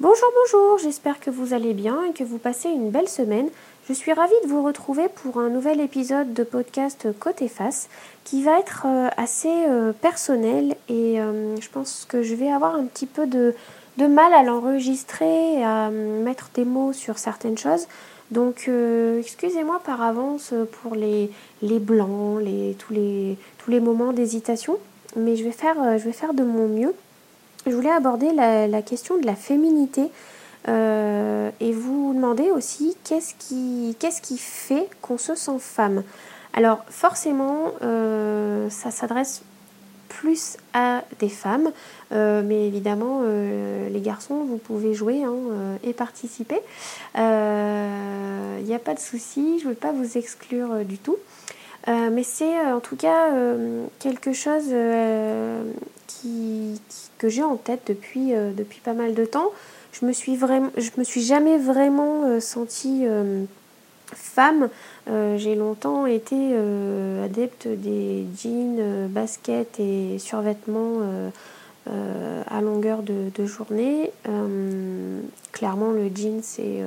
Bonjour, bonjour, j'espère que vous allez bien et que vous passez une belle semaine. Je suis ravie de vous retrouver pour un nouvel épisode de podcast Côté Face qui va être euh, assez euh, personnel et euh, je pense que je vais avoir un petit peu de, mal à l'enregistrer, à mettre des mots sur certaines choses. Donc excusez-moi par avance pour les, blancs, tous, les, moments d'hésitation, mais je vais faire de mon mieux je voulais aborder la, question de la féminité euh, et vous demander aussi qu'est-ce qui, qui fait qu'on se sent femme? Alors forcément, euh, ça s'adresse plus à des femmes, euh, mais évidemment, les garçons, vous pouvez jouer hein, et participer. Il n'y a pas de souci, je ne veux pas vous exclure du tout. Mais c'est en tout cas quelque chose que j'ai en tête depuis, euh, depuis pas mal de temps. Je me suis, vraiment, je me suis jamais vraiment euh, sentie euh, femme. j'ai longtemps été adepte des jeans, baskets et survêtements à longueur de journée. clairement, le jean, c'est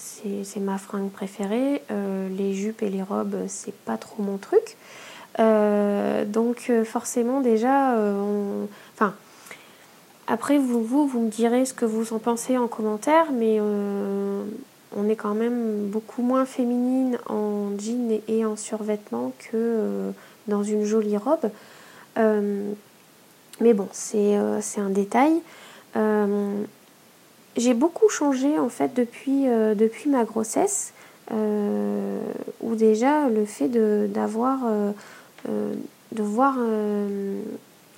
c'est ma fringue préférée. les jupes et les robes, c'est pas trop mon truc. Euh, donc euh, forcément déjà, euh, enfin, après vous, vous, vous me direz ce que vous en pensez en commentaire, mais on est quand même beaucoup moins féminine en jean et en survêtement que dans une jolie robe. mais bon, c'est un détail. J'ai beaucoup changé en fait depuis, depuis ma grossesse, où déjà le fait d'avoir euh, de voir, euh,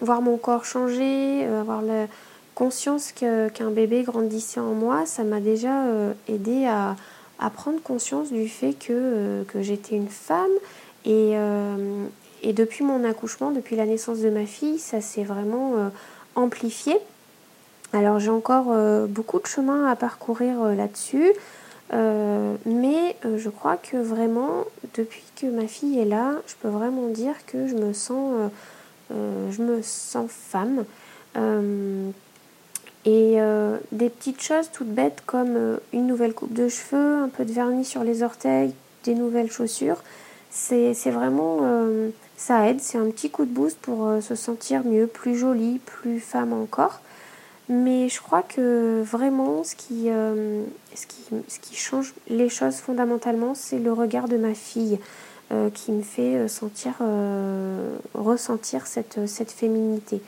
voir mon corps changer, euh, avoir la conscience qu'un bébé grandissait en moi, ça m'a déjà aidé à, à, prendre conscience du fait que, que j'étais une femme. Et, et, depuis mon accouchement, depuis la naissance de ma fille, ça s'est vraiment amplifié. Alors j'ai encore beaucoup de chemin à parcourir là-dessus. Euh, mais euh, je crois que vraiment, depuis que ma fille est là, je peux vraiment dire que je me sens, euh, je me sens femme. et des petites choses toutes bêtes comme une nouvelle coupe de cheveux, un peu de vernis sur les orteils, des nouvelles chaussures, c'est vraiment, ça aide, c'est un petit coup de boost pour se sentir mieux, plus jolie, plus femme encore. Mais je crois que vraiment, ce qui, euh, ce qui, ce qui change les choses fondamentalement, c'est le regard de ma fille euh, qui me fait euh, sentir, ressentir cette, cette féminité.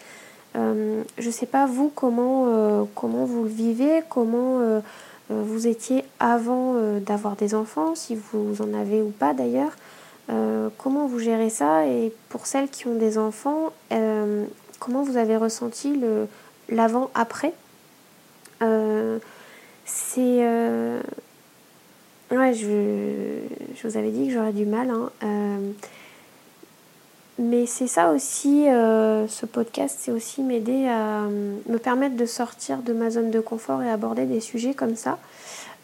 je ne sais pas vous comment, comment vous le vivez, comment vous étiez avant d'avoir des enfants, si vous en avez ou pas d'ailleurs. comment vous gérez ça? Et pour celles qui ont des enfants, comment vous avez ressenti le, l'avant-après. Euh, c'est. Euh, ouais, je, je, vous avais dit que j'aurais du mal. Hein. Euh, mais c'est ça aussi, ce podcast, c'est aussi m'aider à me permettre de sortir de ma zone de confort et aborder des sujets comme ça.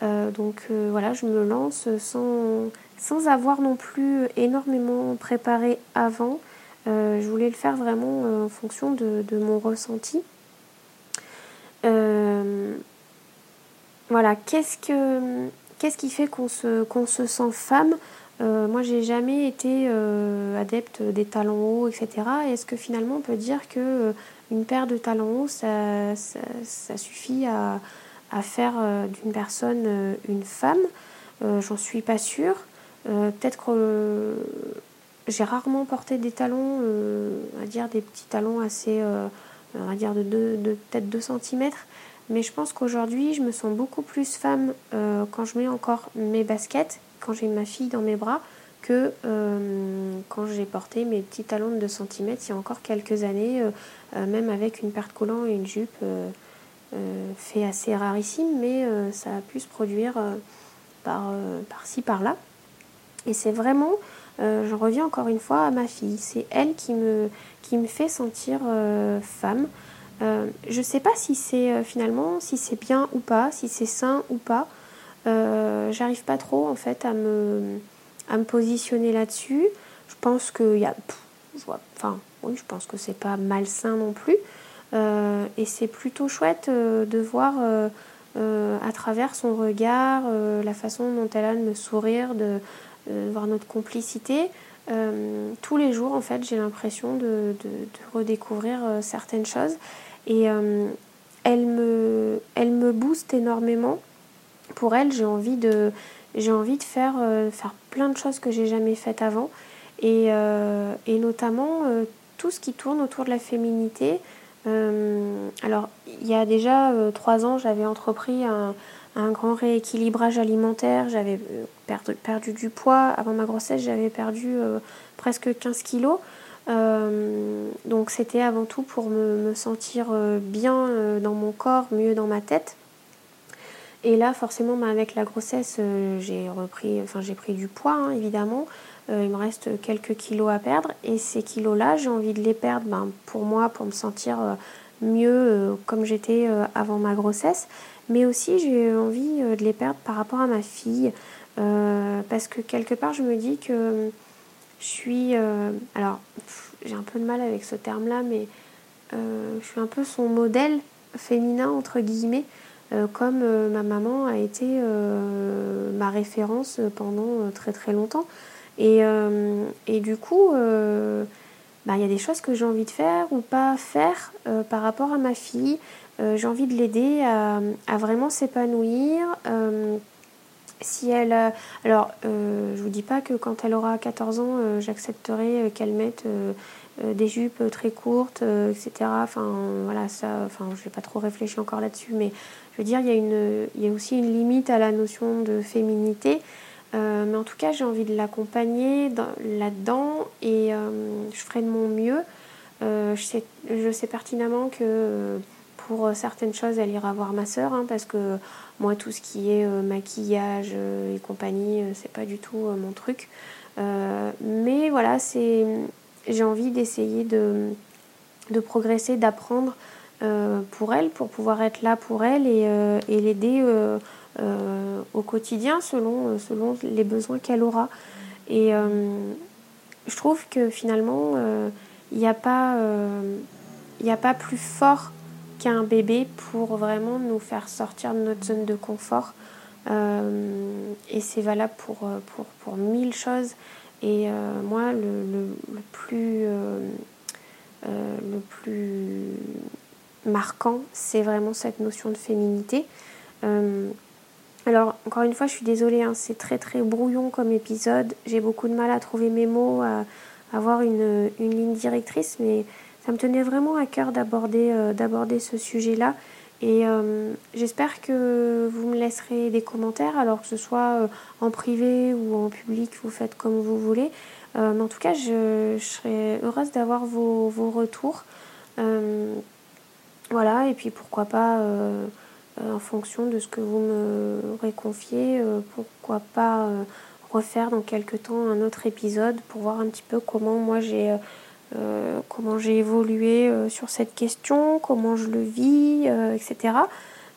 donc voilà, je me lance sans, sans avoir non plus énormément préparé avant. je voulais le faire vraiment en fonction de, de mon ressenti. Qu'est-ce, que, qu'est-ce qui fait qu'on se, qu'on se sent femme? Euh, Moi, j'ai jamais été euh, adepte des talons hauts, etc. Est-ce que finalement on peut dire que une paire de talons hauts, ça, ça, suffit à, à faire d'une personne une femme? J'en suis pas sûre. peut-être que j'ai rarement porté des talons, à dire des petits talons assez on dire de, de peut-être 2 cm. Mais je pense qu'aujourd'hui, je me sens beaucoup plus femme euh, quand je mets encore mes baskets, quand j'ai ma fille dans mes bras, que euh, quand j'ai porté mes petits talons de 2 cm il y a encore quelques années, euh, même avec une paire de collants et une jupe fait assez rarissime, mais ça a pu se produire par, par-ci, par-là. Et c'est vraiment, j'en reviens encore une fois à ma fille, c'est elle qui me, qui me fait sentir femme. Euh, je ne sais pas si c'est euh, finalement, si c'est bien ou pas, si c'est sain ou pas. J'arrive pas trop en fait à me, à me positionner là-dessus. Je pense qu'il y a. enfin, oui, je pense que c'est pas malsain non plus. et c'est plutôt chouette de voir à travers son regard, la façon dont elle a de me sourire, de, voir notre complicité. Tous les jours, en fait, j'ai l'impression de, redécouvrir certaines choses. Et elle, me, elle me booste énormément. Pour elle, j'ai envie de, j'ai envie de faire, faire plein de choses que j'ai jamais faites avant. Et, et notamment tout ce qui tourne autour de la féminité. Euh, alors, il y a déjà euh, trois ans, j'avais entrepris un, grand rééquilibrage alimentaire. J'avais euh, perdu, du poids. Avant ma grossesse, j'avais perdu presque 15 kilos. donc, c'était avant tout pour me, sentir bien dans mon corps, mieux dans ma tête. Et là, forcément, bah, avec la grossesse, j'ai repris, enfin, j'ai pris du poids, hein, évidemment. Euh, il me reste quelques kilos à perdre et ces kilos-là, j'ai envie de les perdre ben, pour moi, pour me sentir euh, mieux euh, comme j'étais avant ma grossesse, mais aussi j'ai envie de les perdre par rapport à ma fille parce que quelque part je me dis que je suis... alors j'ai un peu de mal avec ce terme-là, mais je suis un peu son modèle féminin entre guillemets. Comme ma maman a été ma référence pendant très très longtemps. Et, euh, et du coup, euh, bah, il y a des choses que j'ai envie de faire ou pas faire euh, par rapport à ma fille. j'ai envie de l'aider à, vraiment s'épanouir. si elle alors, je vous dis pas que quand elle aura 14 ans, j'accepterai qu'elle mette des jupes très courtes, etc. Enfin, voilà, ça, enfin, je n'ai pas trop réfléchi encore là-dessus, mais je veux dire, il y, a y a aussi une limite à la notion de féminité. Euh, mais en tout cas, j'ai envie de l'accompagner là-dedans et euh, je ferai de mon mieux. Euh, je, sais, je, sais, pertinemment que pour certaines choses, elle ira voir ma sœur hein, parce que moi, tout ce qui est maquillage et compagnie, c'est pas du tout mon truc. mais voilà, c'est, j'ai envie d'essayer de, de progresser, d'apprendre pour elle, pour pouvoir être là pour elle et, et l'aider euh, au quotidien selon, euh, selon les besoins qu'elle aura. Et euh, je trouve que finalement, il n'y a, pas, a pas plus fort qu'un bébé pour vraiment nous faire sortir de notre zone de confort. et c'est valable pour, pour, pour, mille choses. Et moi, le, plus, le plus marquant, c'est vraiment cette notion de féminité. Alors, encore une fois, je suis désolée, hein, c'est très très brouillon comme épisode. J'ai beaucoup de mal à trouver mes mots, à, avoir une, ligne directrice, mais ça me tenait vraiment à cœur d'aborder euh, ce sujet-là. Et euh, j'espère que vous me laisserez des commentaires, alors que ce soit euh, en privé ou en public, vous faites comme vous voulez. mais en tout cas, je, serais heureuse d'avoir vos, vos, retours. voilà, et puis pourquoi pas euh, en fonction de ce que vous me réconfiez. Euh, pourquoi pas euh, refaire dans quelques temps un autre épisode pour voir un petit peu comment moi j'ai comment j'ai évolué sur cette question, comment je le vis, etc.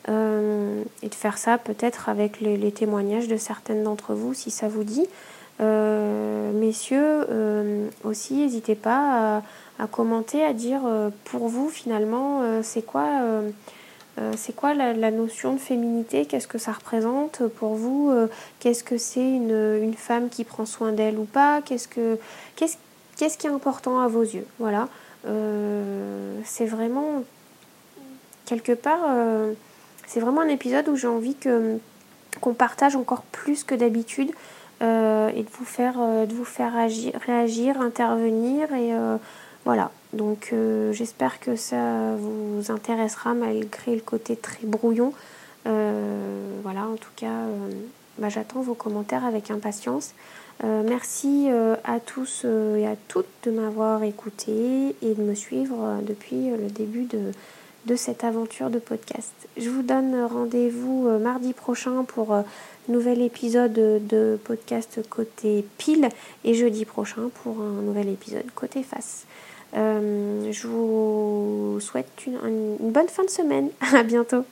et de faire ça peut-être avec les, témoignages de certaines d'entre vous si ça vous dit. messieurs, aussi, n'hésitez pas à, commenter, à dire pour vous finalement c'est quoi euh, c'est quoi la, notion de féminité? Qu'est-ce que ça représente pour vous? Euh, Qu'est-ce que c'est une, femme qui prend soin d'elle ou pas? Qu'est-ce que qu'est-ce qu'est-ce qui est important à vos yeux? Voilà. Euh, c'est vraiment quelque part, c'est vraiment un épisode où j'ai envie que qu'on partage encore plus que d'habitude et de vous faire de vous faire réagir, intervenir et voilà, donc euh, j'espère que ça vous intéressera malgré le côté très brouillon. Euh, voilà, en tout cas, euh, bah, j'attends vos commentaires avec impatience. Merci à tous et à toutes de m'avoir écouté et de me suivre depuis le début de, cette aventure de podcast. Je vous donne rendez-vous mardi prochain pour nouvel épisode de podcast côté pile et jeudi prochain pour un nouvel épisode côté face. Euh, je vous souhaite une bonne fin de semaine. À bientôt.